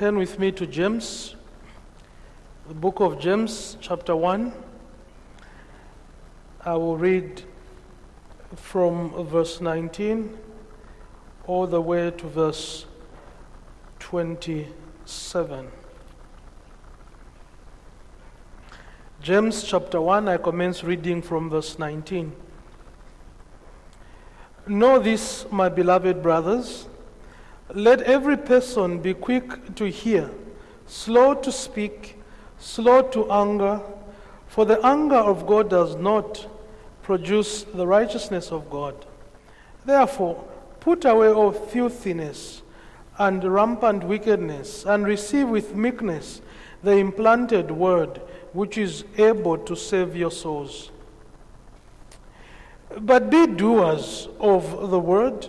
Turn with me to James, the book of James, chapter 1. I will read from verse 19 all the way to verse 27. James chapter 1, I commence reading from verse 19. Know this, my beloved brothers. Let every person be quick to hear, slow to speak, slow to anger, for the anger of God does not produce the righteousness of God. Therefore, put away all filthiness and rampant wickedness, and receive with meekness the implanted word, which is able to save your souls. But be doers of the word,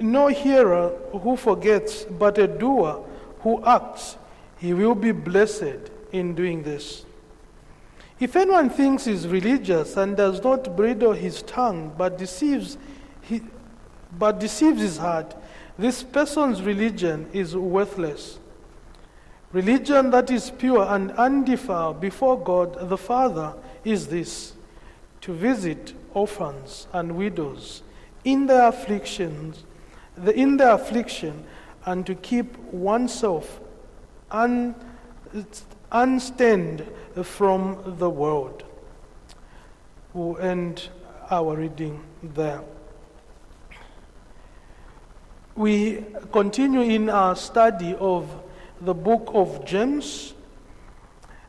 no hearer who forgets, but a doer who acts, he will be blessed in doing this. If anyone thinks he is religious and does not bridle his tongue, but deceives, he, but deceives his heart, this person's religion is worthless. Religion that is pure and undefiled before God the Father is this to visit orphans and widows in their afflictions, in their affliction, and to keep oneself un, unstained from the world. We'll end our reading there. We continue in our study of the book of James.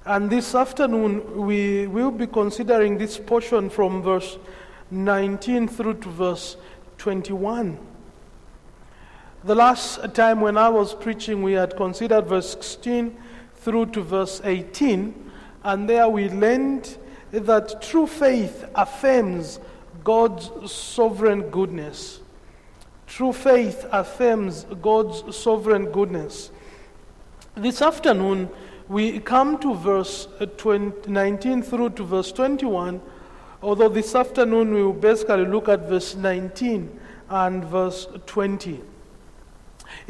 And this afternoon, we will be considering this portion from verse 19 through to verse 21. The last time when I was preaching, we had considered verse 16 through to verse 18, and there we learned that true faith affirms God's sovereign goodness. True faith affirms God's sovereign goodness. This afternoon, we come to verse 20, 19 through to verse 21 Although this afternoon we will basically look at verse 19 and verse 20.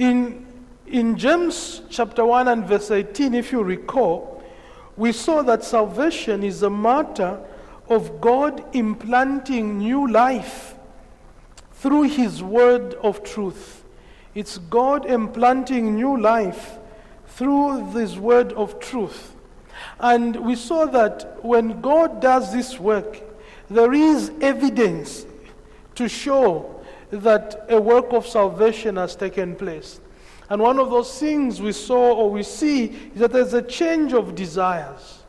In, in James chapter 1 and verse 18, if you recall, we saw that salvation is a matter of God implanting new life through His word of truth. It's God implanting new life through this word of truth. And we saw that when God does this work, there is evidence to show that a work of salvation has taken place. And one of those things we saw or we see is that there's a change of desires.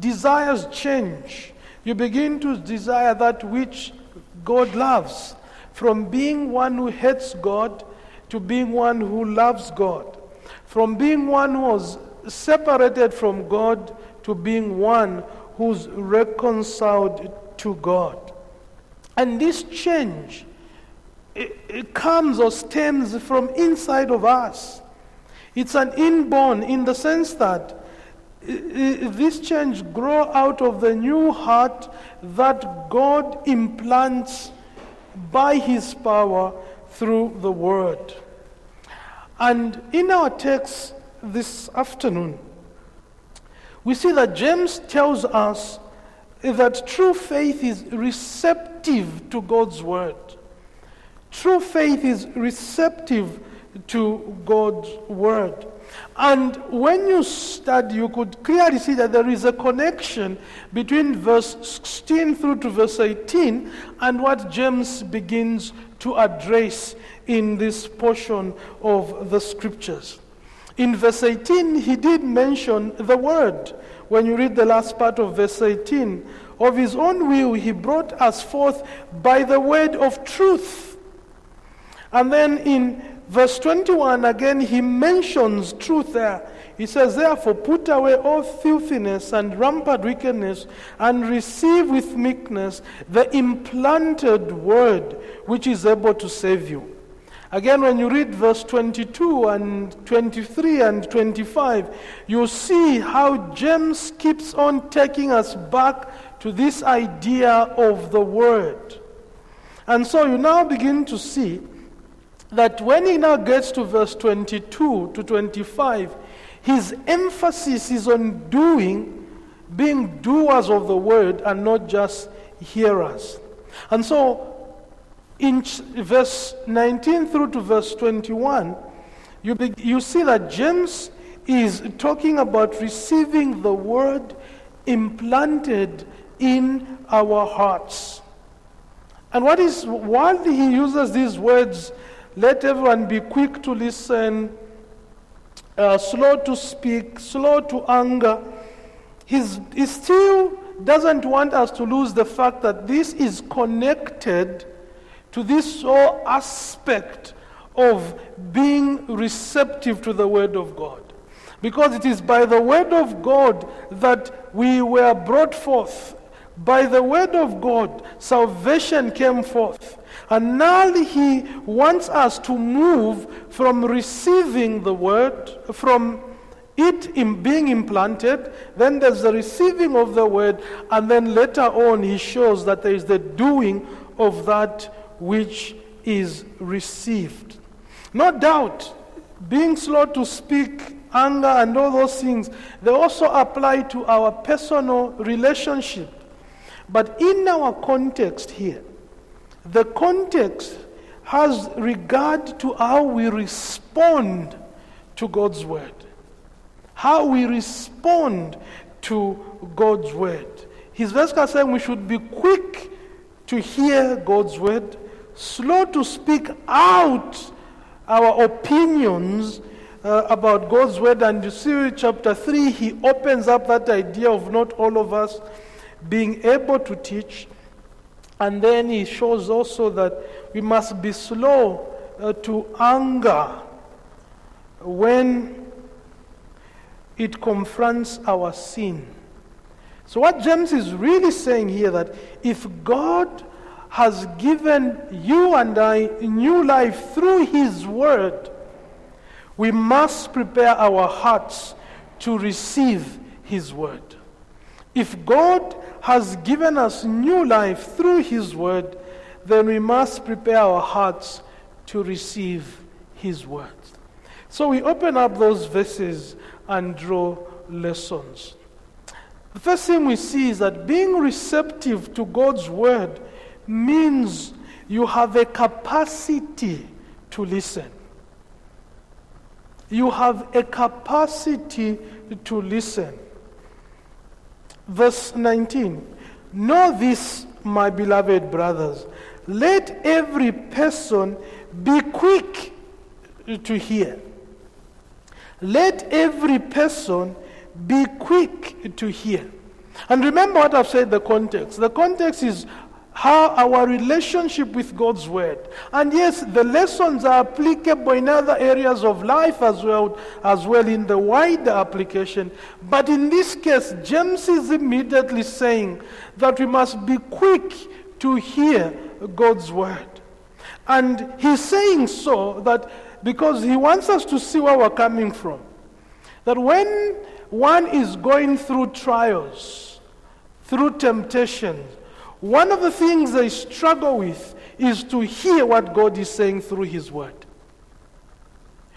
Desires change. You begin to desire that which God loves, from being one who hates God to being one who loves God, from being one who was separated from God to being one who's reconciled to God. And this change, it, it comes or stems from inside of us. It's an inborn in the sense that this change grow out of the new heart that God implants by his power through the word. And in our text this afternoon, we see that James tells us that true faith is receptive to God's word. True faith is receptive to God's word. And when you study, you could clearly see that there is a connection between verse 16 through to verse 18 and what James begins to address in this portion of the scriptures. In verse 18, he did mention the word. When you read the last part of verse 18, of his own will, he brought us forth by the word of truth. And then in verse 21, again, he mentions truth there He says, Therefore, put away all filthiness and rampant wickedness, and receive with meekness the implanted word which is able to save you. Again, when you read verse 22 and 23 and 25, you see how James keeps on taking us back to this idea of the word. And so you now begin to see that when he now gets to verse 22 to 25, his emphasis is on doing, being doers of the word and not just hearers. And so in verse 19 through to verse 21, you, be, you see that James is talking about receiving the word implanted in our hearts. And what is, while he uses these words, let everyone be quick to listen, uh, slow to speak, slow to anger, he's, he still doesn't want us to lose the fact that this is connected to this whole aspect of being receptive to the Word of God. Because it is by the Word of God that we were brought forth. By the Word of God, salvation came forth. And now He wants us to move from receiving the Word, from it in being implanted, then there's the receiving of the Word, and then later on He shows that there is the doing of that which is received. No doubt, being slow to speak, anger, and all those things, they also apply to our personal relationship. But in our context here, the context has regard to how we respond to God's word. How we respond to God's word. His verse is saying we should be quick to hear God's word slow to speak out our opinions uh, about God's word. And you see, chapter 3, he opens up that idea of not all of us being able to teach. And then he shows also that we must be slow uh, to anger when it confronts our sin. So, what James is really saying here that if God has given you and I new life through His Word, we must prepare our hearts to receive His Word. If God has given us new life through His Word, then we must prepare our hearts to receive His Word. So we open up those verses and draw lessons. The first thing we see is that being receptive to God's Word means you have a capacity to listen. You have a capacity to listen. Verse 19 Know this, my beloved brothers. Let every person be quick to hear. Let every person be quick to hear. And remember what I've said the context. The context is how our relationship with God's Word. And yes, the lessons are applicable in other areas of life as well, as well in the wider application. But in this case, James is immediately saying that we must be quick to hear God's Word. And he's saying so that because he wants us to see where we're coming from. That when one is going through trials, through temptations, one of the things they struggle with is to hear what God is saying through His Word.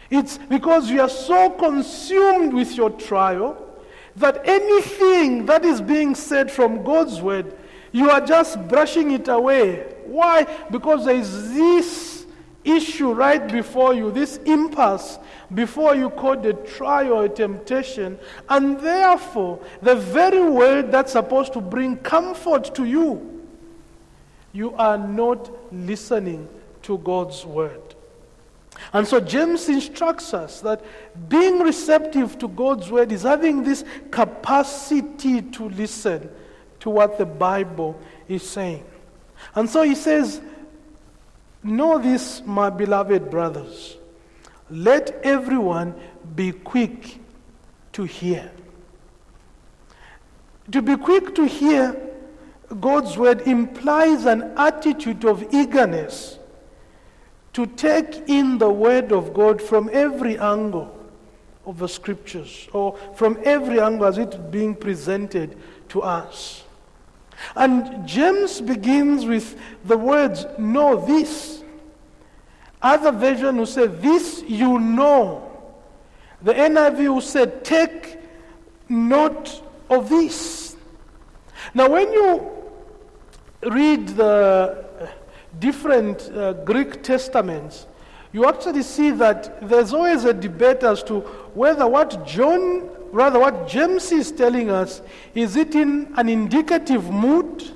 It's because you are so consumed with your trial that anything that is being said from God's Word, you are just brushing it away. Why? Because there is this issue right before you, this impasse before you call a trial or a temptation, and therefore the very word that's supposed to bring comfort to you you are not listening to God's word. And so James instructs us that being receptive to God's word is having this capacity to listen to what the Bible is saying. And so he says, Know this, my beloved brothers. Let everyone be quick to hear. To be quick to hear God's word implies an attitude of eagerness to take in the word of God from every angle of the scriptures or from every angle as it's being presented to us. And James begins with the words, Know this. Other version will say, This you know. The NIV will say, Take note of this. Now, when you read the different uh, Greek testaments, you actually see that there's always a debate as to whether what John, rather what James is telling us, is it in an indicative mood?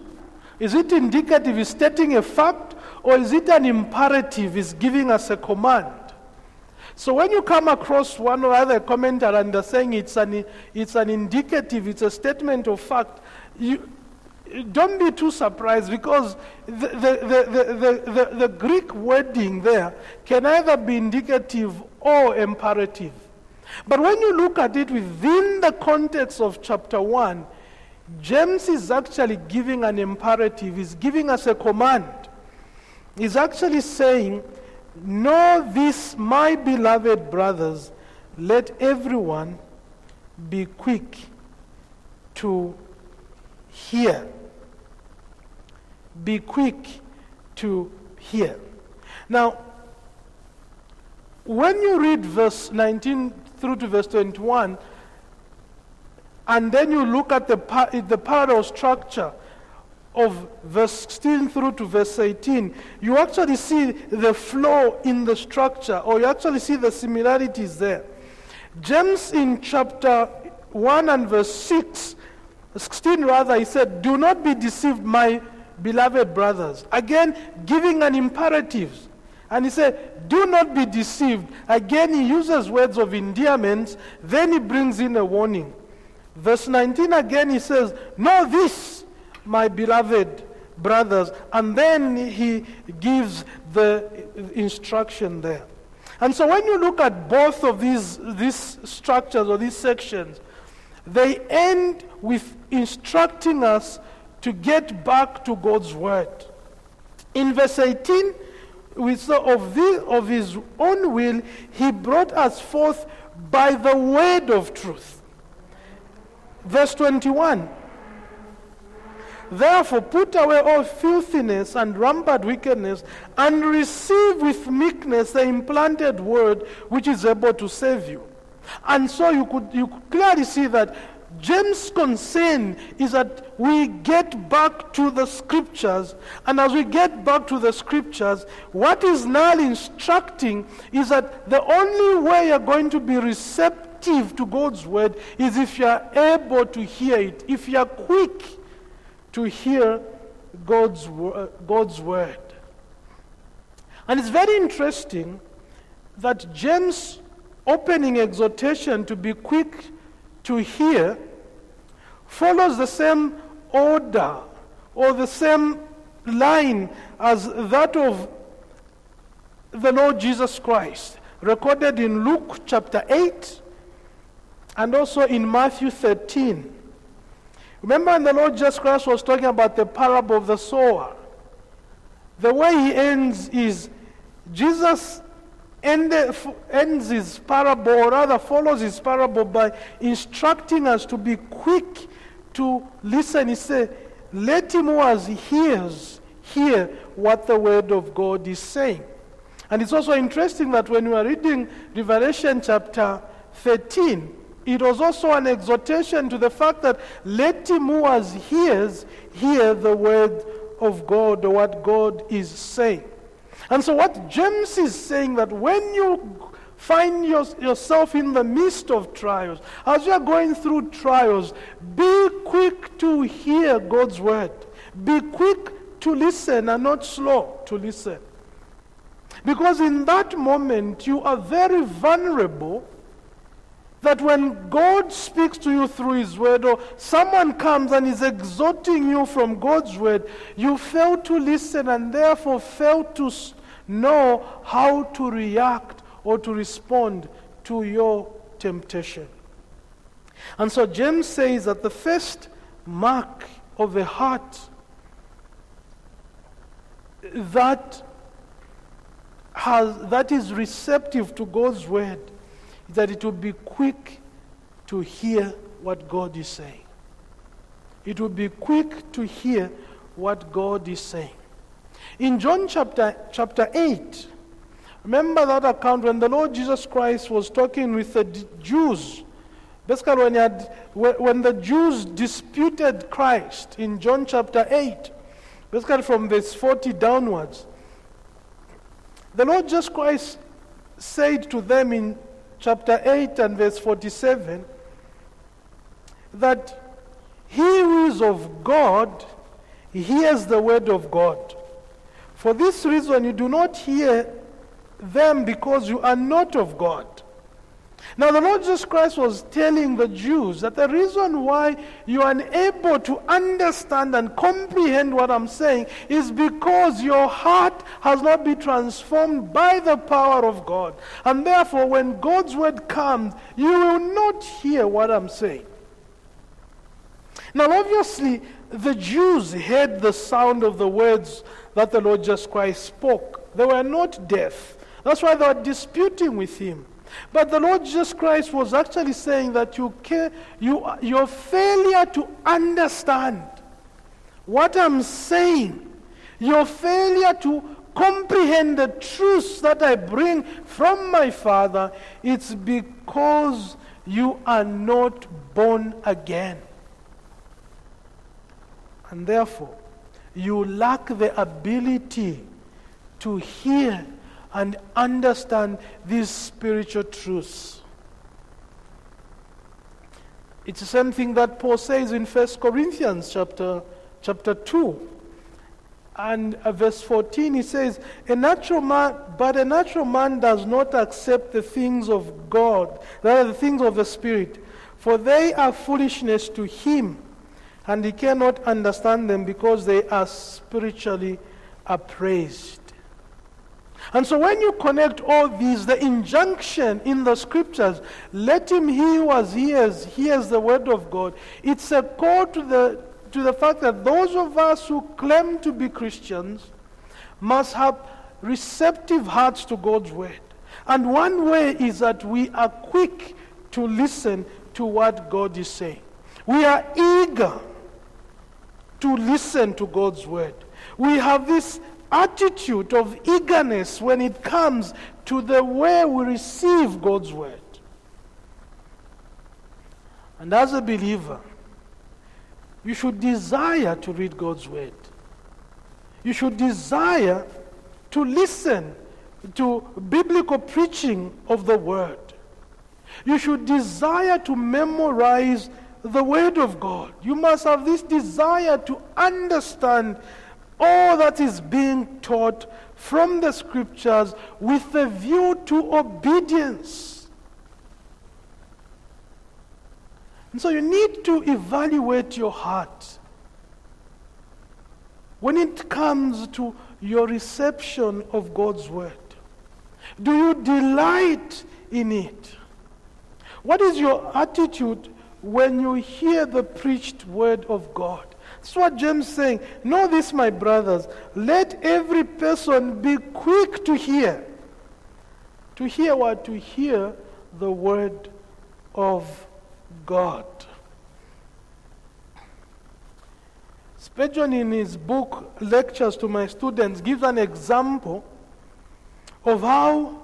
Is it indicative, is stating a fact? Or is it an imperative, is giving us a command? So when you come across one or other commentator and they're saying it's an, it's an indicative, it's a statement of fact, you, don't be too surprised because the, the, the, the, the, Greek wording there can either be indicative or imperative. But when you look at it within the context of chapter 1, James is actually giving an imperative, he's giving us a command. He's actually saying, Know this, my beloved brothers, let everyone be quick to hear be quick to hear. Now, when you read verse 19 through to verse 21, and then you look at the, the parallel structure of verse 16 through to verse 18, you actually see the flow in the structure, or you actually see the similarities there. James in chapter 1 and verse 6, 16 rather, he said, Do not be deceived, my beloved brothers. Again, giving an imperative. And he said, Do not be deceived. Again, he uses words of endearment. Then he brings in a warning. Verse 19 again, he says, Know this, my beloved brothers. And then he gives the instruction there. And so when you look at both of these, these structures or these sections, they end with instructing us to get back to God's word. In verse 18, we saw of, of his own will, he brought us forth by the word of truth. Verse 21. Therefore, put away all filthiness and rampant wickedness, and receive with meekness the implanted word which is able to save you. And so you could, you could clearly see that James' concern is that we get back to the scriptures, and as we get back to the scriptures, what is now instructing is that the only way you're going to be receptive to God's word is if you're able to hear it, if you're quick to hear God's, uh, God's word. And it's very interesting that James' opening exhortation to be quick to hear follows the same order or the same line as that of the Lord Jesus Christ, recorded in Luke chapter 8 and also in Matthew 13. Remember when the Lord Jesus Christ was talking about the parable of the sower? The way he ends is Jesus ends his parable, or rather follows his parable by instructing us to be quick to listen. He said, Let him who has hears hear what the word of God is saying. And it's also interesting that when we are reading Revelation chapter 13, it was also an exhortation to the fact that let him who has hears hear the word of God or what God is saying. And so, what James is saying that when you find your, yourself in the midst of trials, as you are going through trials, be quick to hear God's word. Be quick to listen and not slow to listen. Because in that moment, you are very vulnerable that when God speaks to you through His Word, or someone comes and is exhorting you from God's Word, you fail to listen and therefore fail to know how to react or to respond to your temptation. And so James says that the first mark of a heart that has that is receptive to God's word that it will be quick to hear what God is saying. It will be quick to hear what God is saying. In John chapter, chapter 8, remember that account when the Lord Jesus Christ was talking with the Jews. Basically, when, had, when the Jews disputed Christ in John chapter 8, basically from verse 40 downwards, the Lord Jesus Christ said to them in chapter 8 and verse 47 that he who is of God hears the word of God. For this reason, you do not hear them because you are not of God. Now, the Lord Jesus Christ was telling the Jews that the reason why you are unable to understand and comprehend what I'm saying is because your heart has not been transformed by the power of God. And therefore, when God's word comes, you will not hear what I'm saying. Now, obviously, the Jews heard the sound of the words that the Lord Jesus Christ spoke. They were not deaf. That's why they were disputing with him. But the Lord Jesus Christ was actually saying that you you, your failure to understand what I'm saying, your failure to comprehend the truths that I bring from my Father, it's because you are not born again. And therefore, you lack the ability to hear and understand these spiritual truths. It's the same thing that Paul says in 1 Corinthians chapter, chapter 2 and uh, verse 14 he says a natural man but a natural man does not accept the things of god rather the things of the spirit for they are foolishness to him and he cannot understand them because they are spiritually appraised. And so when you connect all these, the injunction in the scriptures, let him he who has ears hears the word of God, it's a call to the, to the fact that those of us who claim to be Christians must have receptive hearts to God's word. And one way is that we are quick to listen to what God is saying. We are eager to listen to God's word. We have this attitude of eagerness when it comes to the way we receive God's word. And as a believer, you should desire to read God's word. You should desire to listen to biblical preaching of the word. You should desire to memorize the Word of God. You must have this desire to understand all that is being taught from the Scriptures with a view to obedience. And so you need to evaluate your heart when it comes to your reception of God's Word. Do you delight in it? What is your attitude when you hear the preached word of God. That's what James is saying. Know this, my brothers. Let every person be quick to hear. To hear what? To hear the word of God. Spurgeon, in his book Lectures to My Students, gives an example of how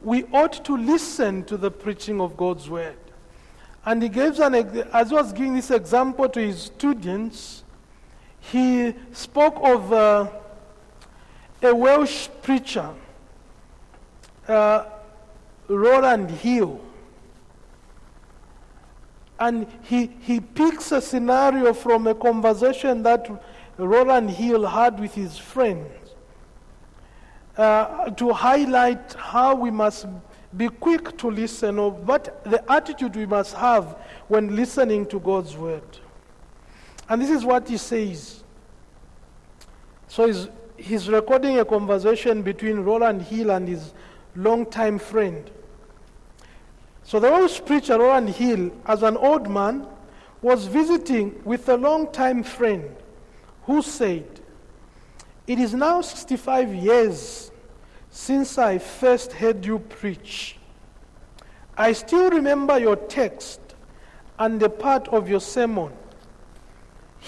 we ought to listen to the preaching of God's word. And he gives an, as he was giving this example to his students, he spoke of uh, a Welsh preacher, uh, Rowland Hill. And he, he picks a scenario from a conversation that Rowland Hill had with his friends uh, to highlight how we must be quick to listen of what the attitude we must have when listening to God's word. And this is what he says. So he's, he's recording a conversation between Rowland Hill and his longtime friend. So the old preacher, Rowland Hill, as an old man, was visiting with a long-time friend who said, It is now 65 years since I first heard you preach. I still remember your text and the part of your sermon.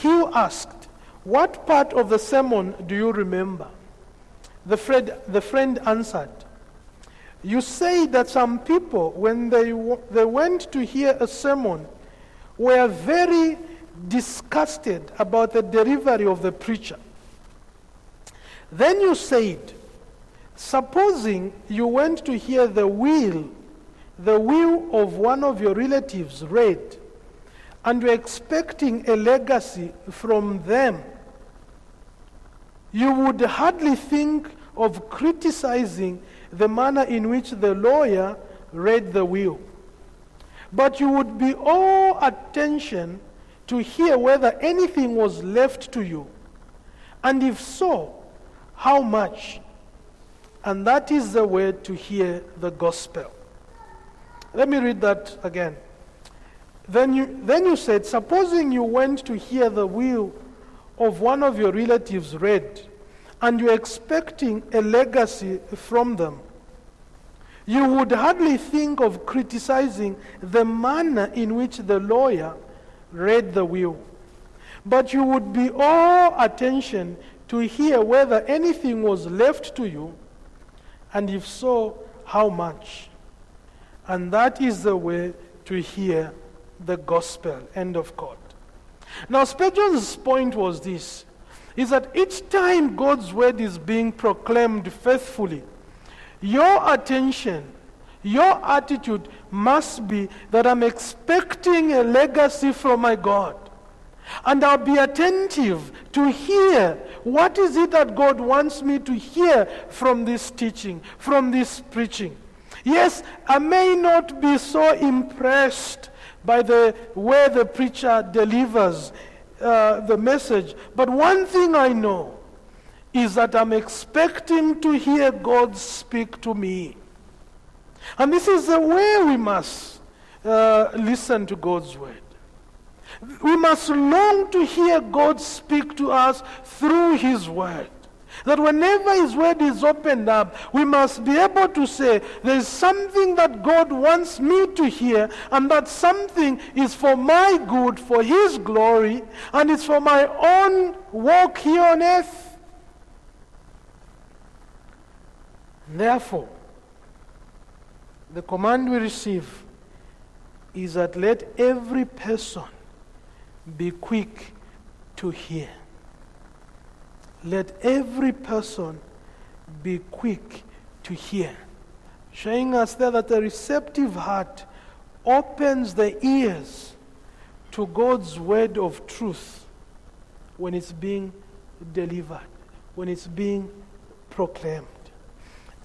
Hill asked, What part of the sermon do you remember? The friend, the friend answered, You say that some people, when they, they went to hear a sermon, were very disgusted about the delivery of the preacher. Then you said, Supposing you went to hear the will, the will of one of your relatives read, and you're expecting a legacy from them, you would hardly think of criticizing the manner in which the lawyer read the will. But you would be all attention to hear whether anything was left to you, and if so, how much. And that is the way to hear the gospel. Let me read that again. Then you, then you said, Supposing you went to hear the will of one of your relatives read, and you're expecting a legacy from them, you would hardly think of criticizing the manner in which the lawyer read the will. But you would be all attention to hear whether anything was left to you, and if so, how much. And that is the way to hear the gospel. End of quote. Now, Spurgeon's point was this is that each time God's word is being proclaimed faithfully, your attention, your attitude must be that I'm expecting a legacy from my God. And I'll be attentive to hear what is it that God wants me to hear from this teaching, from this preaching. Yes, I may not be so impressed by the way the preacher delivers uh, the message, but one thing I know is that I'm expecting to hear God speak to me. And this is the way we must uh, listen to God's word. We must long to hear God speak to us through His word. That whenever His word is opened up, we must be able to say, There's something that God wants me to hear, and that something is for my good, for His glory, and it's for my own walk here on earth. Therefore, the command we receive is that let every person be quick to hear. Let every person be quick to hear. Showing us there that a receptive heart opens the ears to God's word of truth when it's being delivered, when it's being proclaimed.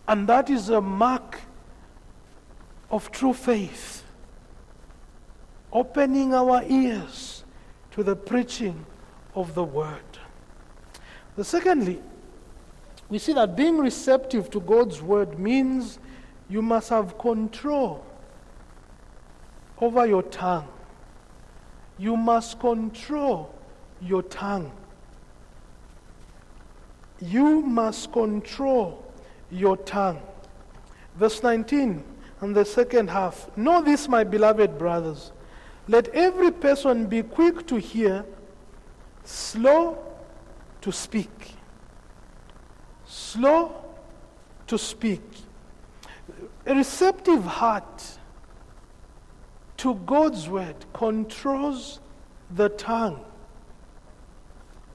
And that is a mark of true faith. Opening our ears to the preaching of the word. The secondly, we see that being receptive to God's word means you must have control over your tongue. You must control your tongue. You must control your tongue. Verse 19 and the second half. Know this, my beloved brothers. Let every person be quick to hear, slow to speak. Slow to speak. A receptive heart to God's word controls the tongue.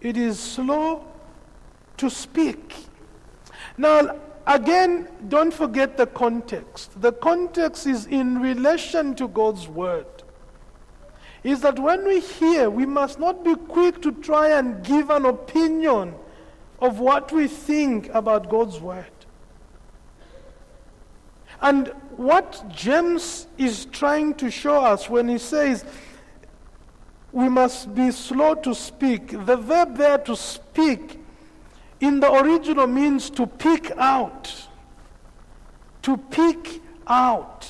It is slow to speak. Now, Again, don't forget the context. The context is in relation to God's word. Is that when we hear, we must not be quick to try and give an opinion of what we think about God's word. And what James is trying to show us when he says we must be slow to speak, the verb there to speak in the original means to pick out. To pick out.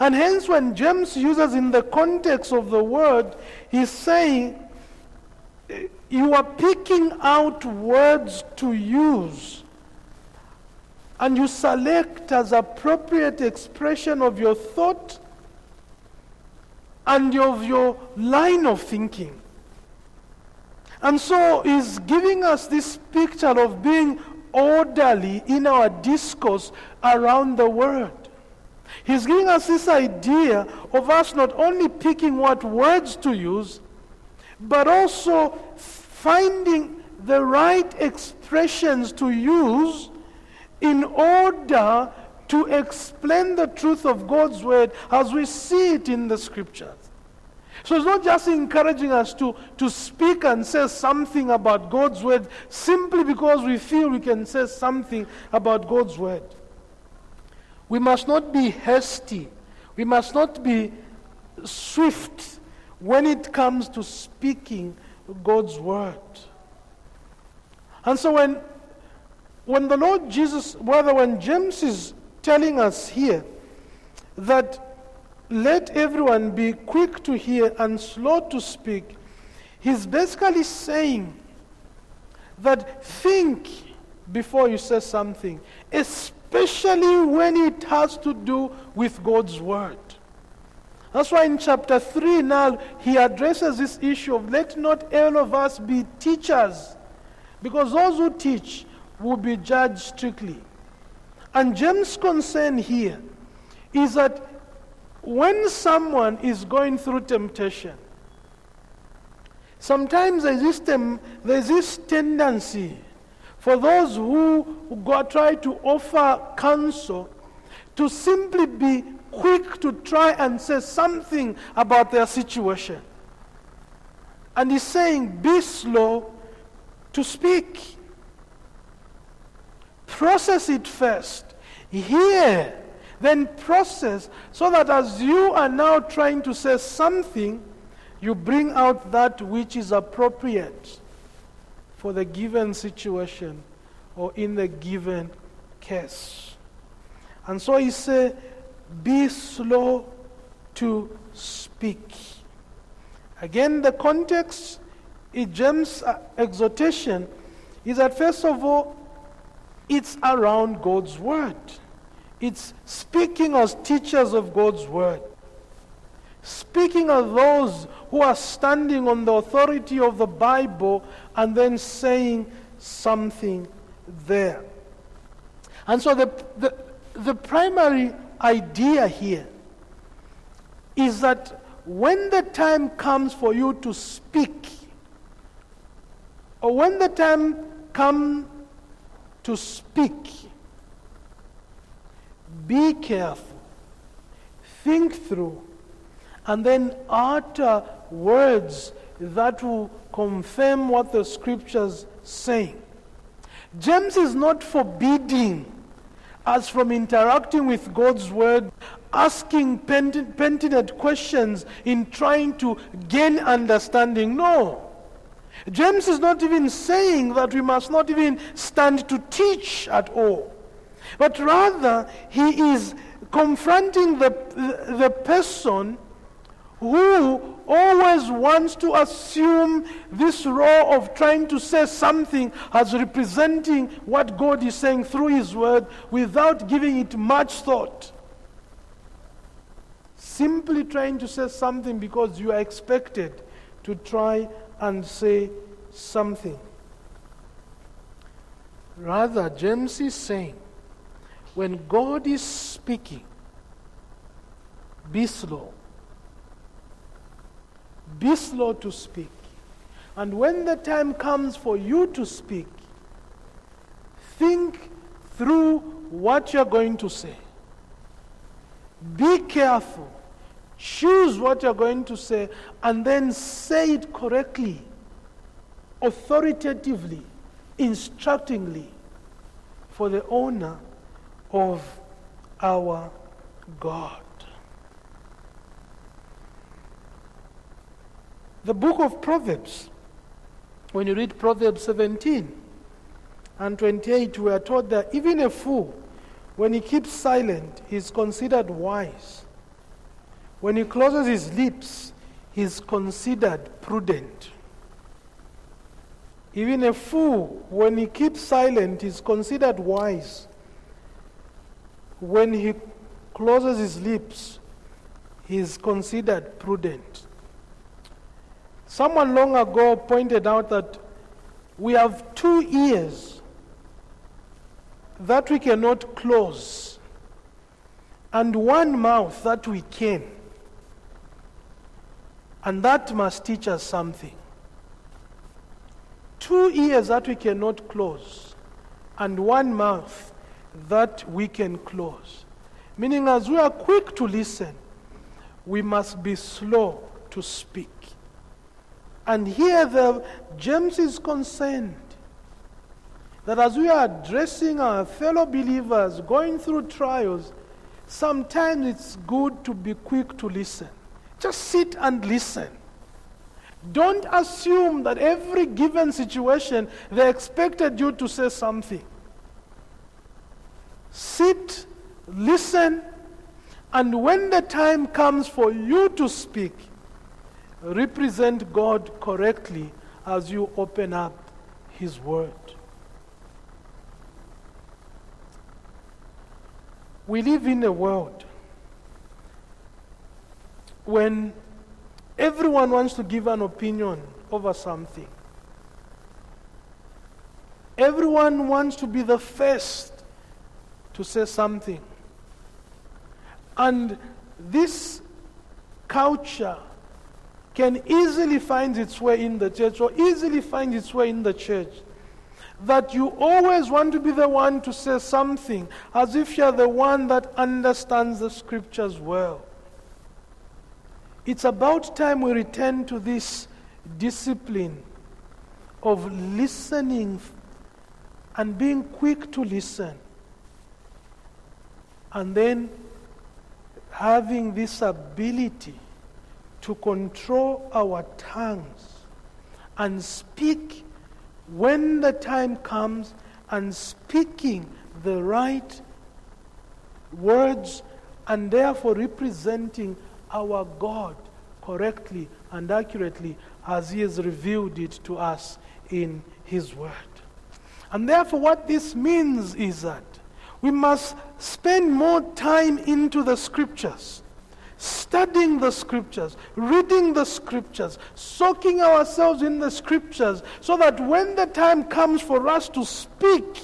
And hence, when James uses in the context of the word, he's saying, You are picking out words to use, and you select as appropriate expression of your thought and of your line of thinking. And so he's giving us this picture of being orderly in our discourse around the word. He's giving us this idea of us not only picking what words to use, but also finding the right expressions to use in order to explain the truth of God's word as we see it in the scriptures. So it's not just encouraging us to, to speak and say something about God's word simply because we feel we can say something about God's word. We must not be hasty. We must not be swift when it comes to speaking God's word. And so when, when the Lord Jesus, whether when James is telling us here that let everyone be quick to hear and slow to speak, he's basically saying that think before you say something, especially when it has to do with God's word. That's why in chapter 3 now he addresses this issue of let not all of us be teachers, because those who teach will be judged strictly. And James' concern here is that when someone is going through temptation, sometimes there's this, tem- there's this tendency for those who try to offer counsel to simply be quick to try and say something about their situation. And he's saying, be slow to speak. Process it first. Hear then process so that as you are now trying to say something, you bring out that which is appropriate for the given situation or in the given case. And so he said, be slow to speak. Again, the context in James' exhortation is that first of all, it's around God's word. It's speaking as teachers of God's word. Speaking as those who are standing on the authority of the Bible and then saying something there. And so the, the, the primary idea here is that when the time comes for you to speak, or when the time comes to speak, be careful. Think through. And then utter words that will confirm what the scriptures saying. James is not forbidding us from interacting with God's word, asking pertinent questions in trying to gain understanding. No. James is not even saying that we must not even stand to teach at all. But rather, he is confronting the, the person who always wants to assume this role of trying to say something as representing what God is saying through His Word without giving it much thought. Simply trying to say something because you are expected to try and say something. Rather, James is saying when God is speaking, be slow. Be slow to speak. And when the time comes for you to speak, think through what you're going to say. Be careful. Choose what you're going to say and then say it correctly, authoritatively, instructingly for the owner of our God. The book of Proverbs, when you read Proverbs 17 and 28, we are taught that even a fool, when he keeps silent, is considered wise. when he closes his lips, he's considered prudent. Even a fool, when he keeps silent, is considered wise. When he closes his lips, he is considered prudent. Someone long ago pointed out that we have two ears that we cannot close, and one mouth that we can. And that must teach us something. Two ears that we cannot close, and one mouth that we can close. Meaning, as we are quick to listen, we must be slow to speak. And here the James is concerned that as we are addressing our fellow believers going through trials, sometimes it's good to be quick to listen. Just sit and listen. Don't assume that every given situation they expected you to say something. Sit, listen, and when the time comes for you to speak, represent God correctly as you open up His Word. We live in a world when everyone wants to give an opinion over something. Everyone wants to be the first to say something. And this culture can easily find its way in the church or easily find its way in the church. That you always want to be the one to say something as if you're the one that understands the scriptures well. It's about time we return to this discipline of listening and being quick to listen. And then having this ability to control our tongues and speak when the time comes and speaking the right words and therefore representing our God correctly and accurately as He has revealed it to us in His Word. And therefore, what this means is that we must spend more time into the Scriptures, studying the Scriptures, reading the Scriptures, soaking ourselves in the Scriptures, so that when the time comes for us to speak,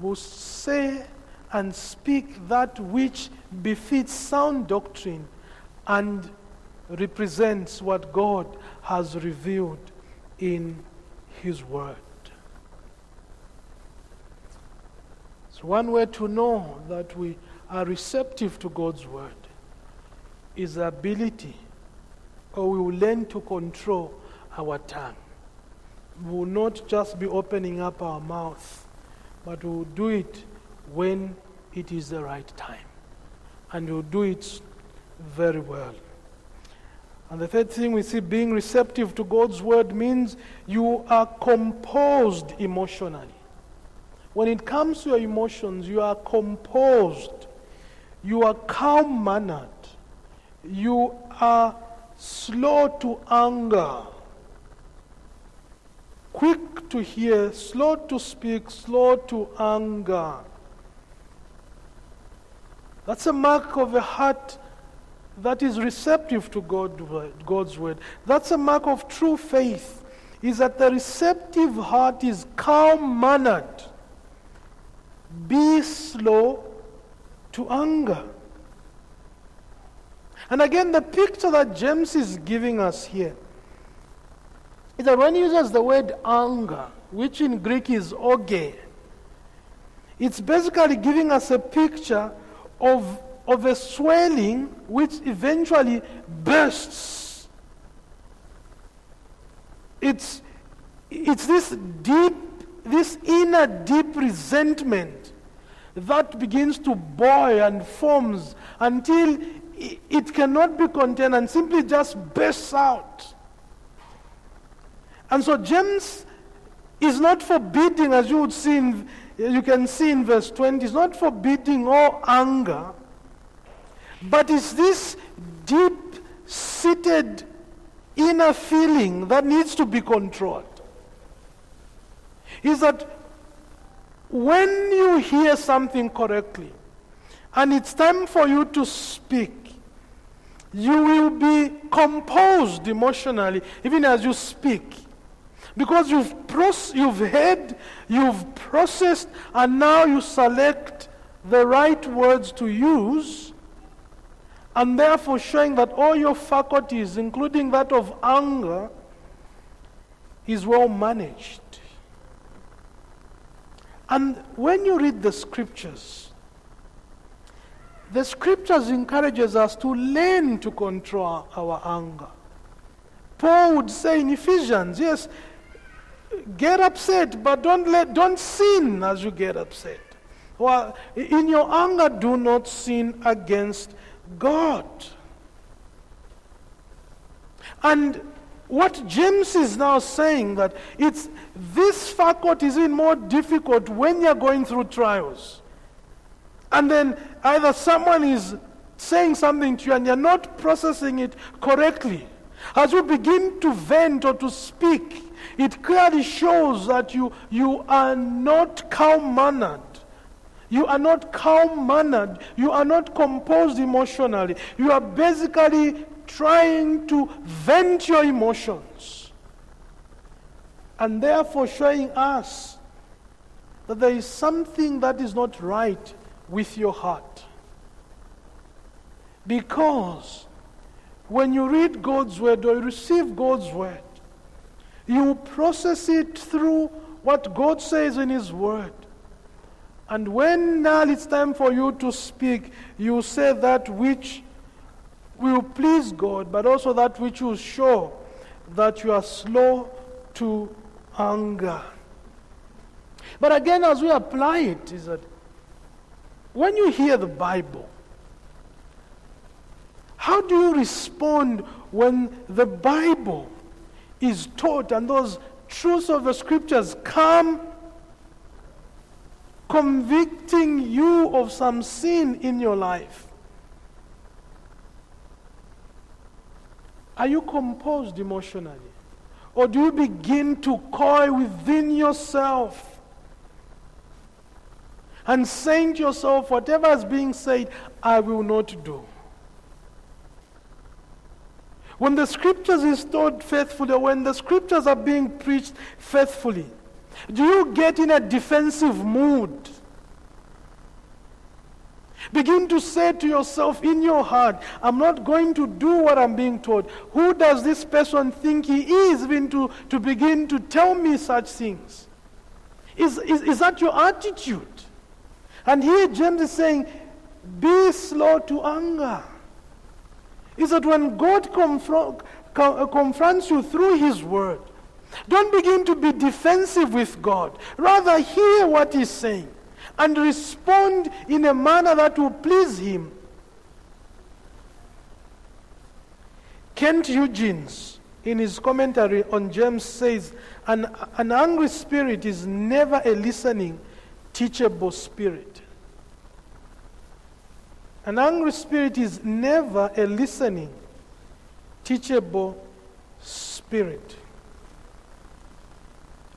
we'll say and speak that which befits sound doctrine and represents what God has revealed in His Word. So, one way to know that we are receptive to God's Word is the ability, or we will learn to control our tongue. We will not just be opening up our mouth, but we will do it when it is the right time. And we will do it very well. And the third thing we see being receptive to God's word means you are composed emotionally. When it comes to your emotions, you are composed. You are calm mannered. You are slow to anger. Quick to hear, slow to speak, slow to anger. That's a mark of a heart that is receptive to God, God's word. That's a mark of true faith, is that the receptive heart is calm mannered. Be slow to anger. And again, the picture that James is giving us here is that when he uses the word anger, which in Greek is orge, it's basically giving us a picture of, of a swelling which eventually bursts. It's, it's this deep, this inner deep resentment that begins to boil and forms until it cannot be contained and simply just bursts out. And so James is not forbidding, as you would see in you can see in verse 20, it's not forbidding all anger, But it's this deep seated inner feeling that needs to be controlled. Is that when you hear something correctly and it's time for you to speak, you will be composed emotionally even as you speak. Because you've, proce- you've heard, you've processed, and now you select the right words to use, and therefore showing that all your faculties, including that of anger, is well managed. And when you read the scriptures, the scriptures encourages us to learn to control our anger. Paul would say in Ephesians, yes, get upset, but don't let don't sin as you get upset. Well, in your anger, do not sin against God. And what James is now saying that it's this faculty is even more difficult when you're going through trials. And then either someone is saying something to you and you're not processing it correctly. As you begin to vent or to speak, it clearly shows that you, you are not calm mannered. You are not calm mannered. You are not composed emotionally. You are basically trying to vent your emotions. And therefore showing us that there is something that is not right with your heart. Because when you read God's word or you receive God's word, you process it through what God says in His word. And when now it's time for you to speak, you say that which will please God, but also that which will show that you are slow to anger. But again, as we apply it, is that when you hear the Bible, how do you respond when the Bible is taught and those truths of the scriptures come convicting you of some sin in your life? Are you composed emotionally? Or do you begin to coy within yourself and saying to yourself, whatever is being said, I will not do? When the scriptures is taught faithfully, or when the scriptures are being preached faithfully, do you get in a defensive mood? Begin to say to yourself in your heart, I'm not going to do what I'm being told. Who does this person think he is, even to, to begin to tell me such things? Is, is, is that your attitude? And here James is saying, be slow to anger is that when God confront, uh, confronts you through His Word, don't begin to be defensive with God. Rather, hear what He's saying and respond in a manner that will please Him. Kent Hughes, in his commentary on James, says an, an angry spirit is never a listening, teachable spirit. An angry spirit is never a listening, teachable spirit.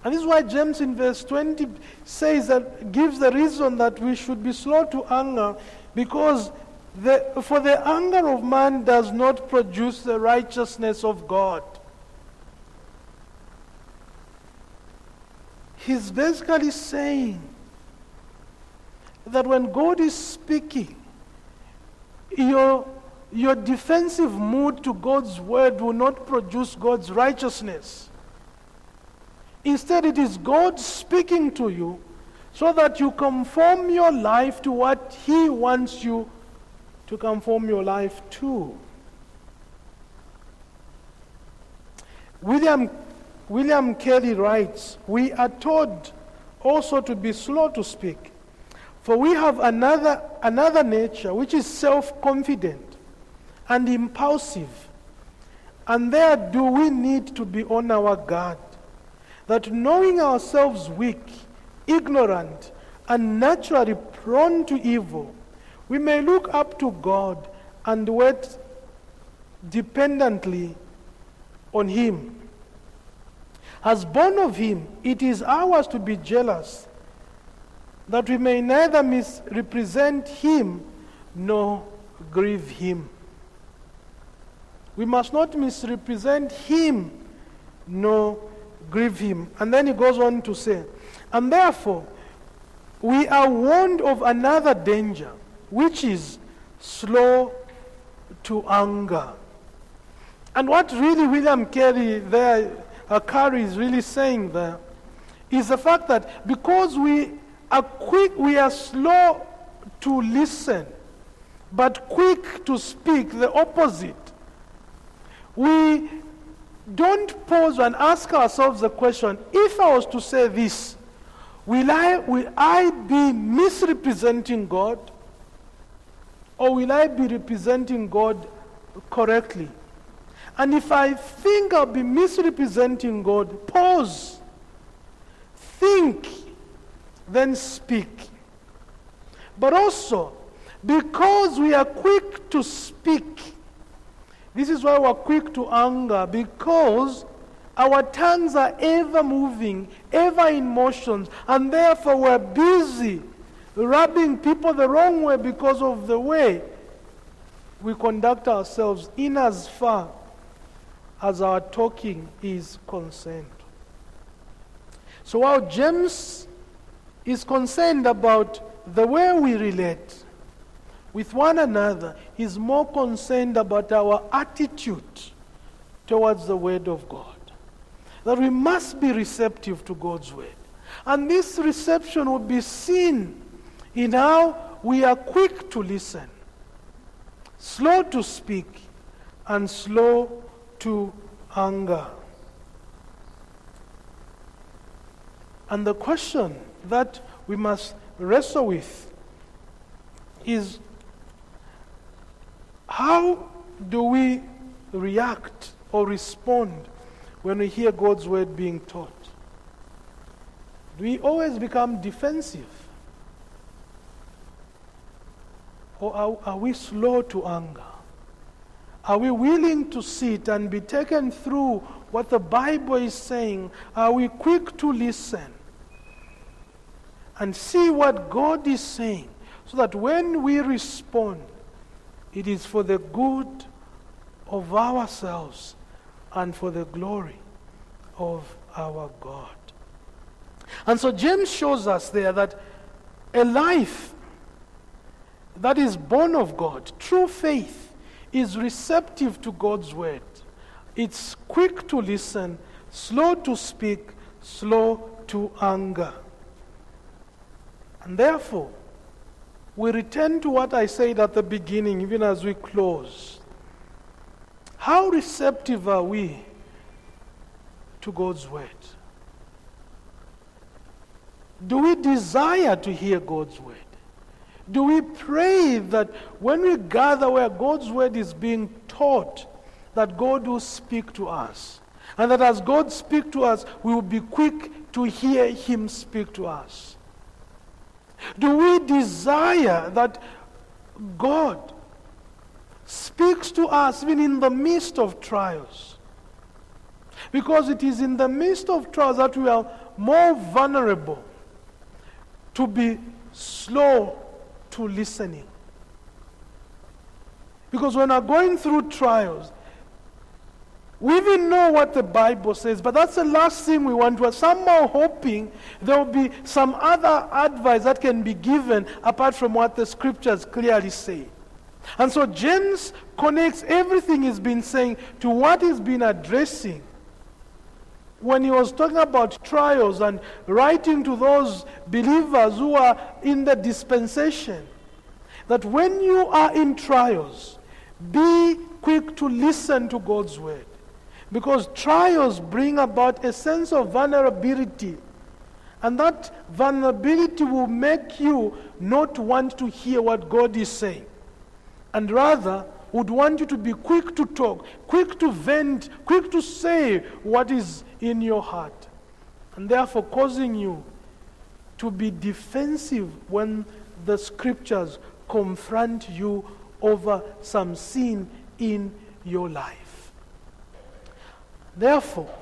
And this is why James in verse 20 says that, gives the reason that we should be slow to anger, because the, for the anger of man does not produce the righteousness of God. He's basically saying that when God is speaking, your, your defensive mood to God's word will not produce God's righteousness. Instead, it is God speaking to you so that you conform your life to what He wants you to conform your life to. William, William Kelly writes We are told also to be slow to speak for we have another, another nature which is self confident and impulsive. And there do we need to be on our guard. That knowing ourselves weak, ignorant, and naturally prone to evil, we may look up to God and wait dependently on Him. As born of Him, it is ours to be jealous that we may neither misrepresent Him nor grieve Him. We must not misrepresent Him nor grieve Him. And then he goes on to say, and therefore, we are warned of another danger, which is slow to anger. And what really William Carey there, uh, Carey is really saying there, is the fact that because we are quick, we are slow to listen, but quick to speak, the opposite. We don't pause and ask ourselves the question if I was to say this, will I, will I be misrepresenting God? Or will I be representing God correctly? And if I think I'll be misrepresenting God, pause, think, then speak. But also, because we are quick to speak, this is why we're quick to anger, because our tongues are ever moving, ever in motions, and therefore we're busy rubbing people the wrong way because of the way we conduct ourselves in as far as our talking is concerned. So while James is concerned about the way we relate with one another, he's more concerned about our attitude towards the Word of God. That we must be receptive to God's Word. And this reception will be seen in how we are quick to listen, slow to speak, and slow to anger. And the question that we must wrestle with is how do we react or respond when we hear God's word being taught? Do we always become defensive? Or are, are we slow to anger? Are we willing to sit and be taken through what the Bible is saying? Are we quick to listen and see what God is saying so that when we respond, it is for the good of ourselves and for the glory of our God. And so James shows us there that a life that is born of God, true faith, is receptive to God's word. It's quick to listen, slow to speak, slow to anger. And therefore, we return to what I said at the beginning, even as we close. How receptive are we to God's word? Do we desire to hear God's word? Do we pray that when we gather where God's word is being taught, that God will speak to us? And that as God speaks to us, we will be quick to hear Him speak to us? Do we desire that God speaks to us even in the midst of trials? Because it is in the midst of trials that we are more vulnerable to be slow to listening. Because when we're going through trials, we even know what the Bible says, but that's the last thing we want. We're somehow hoping there will be some other advice that can be given apart from what the scriptures clearly say. And so James connects everything he's been saying to what he's been addressing when he was talking about trials and writing to those believers who are in the dispensation, that when you are in trials, be quick to listen to God's word. Because trials bring about a sense of vulnerability. And that vulnerability will make you not want to hear what God is saying. And rather, would want you to be quick to talk, quick to vent, quick to say what is in your heart. And therefore, causing you to be defensive when the scriptures confront you over some sin in your life. Therefore,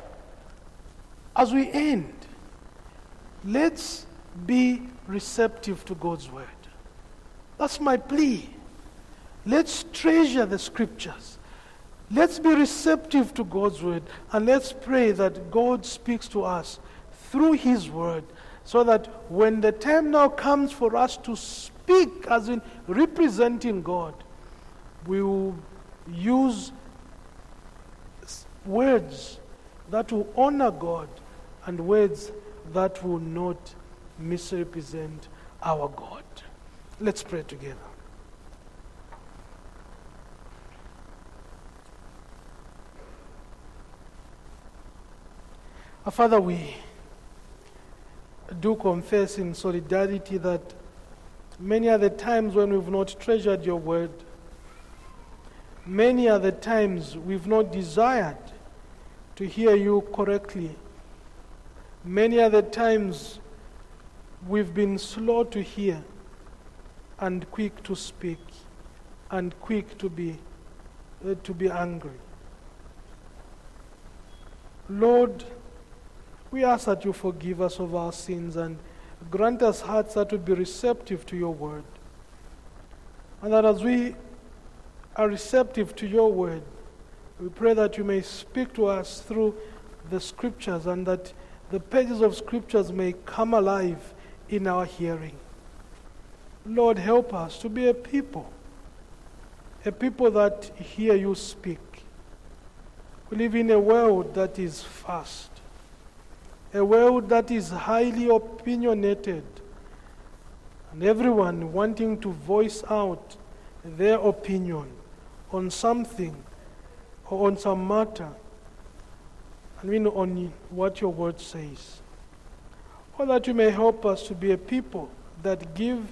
as we end, let's be receptive to God's word. That's my plea. Let's treasure the scriptures. Let's be receptive to God's word and let's pray that God speaks to us through his word so that when the time now comes for us to speak, as in representing God, we will use words that will honor God and words that will not misrepresent our God. Let's pray together. Father, we do confess in solidarity that many are the times when we've not treasured your word. Many are the times we've not desired to hear you correctly. Many the times we've been slow to hear and quick to speak and quick to be, uh, to be angry. Lord, we ask that you forgive us of our sins and grant us hearts that will be receptive to your word. And that as we are receptive to your word, we pray that you may speak to us through the scriptures and that the pages of scriptures may come alive in our hearing. Lord, help us to be a people, a people that hear you speak. We live in a world that is fast a world that is highly opinionated, and everyone wanting to voice out their opinion on something or on some matter, and we know on what your word says. Or that you may help us to be a people that give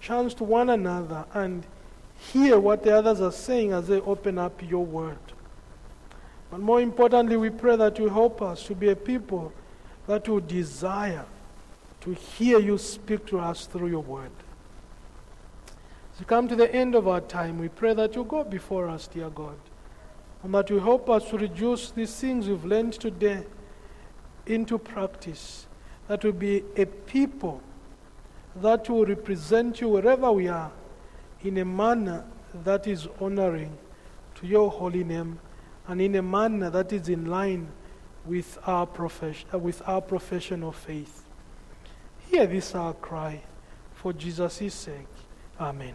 chance to one another and hear what the others are saying as they open up your word. But more importantly, we pray that you help us to be a people that will desire to hear you speak to us through your word. As we come to the end of our time, we pray that you go before us, dear God, and that you help us to reduce these things we've learned today into practice. That will be a people that will represent you wherever we are in a manner that is honoring to your holy name and in a manner that is in line with our, profession, uh, with our profession of faith. Hear this our cry for Jesus' sake. Amen.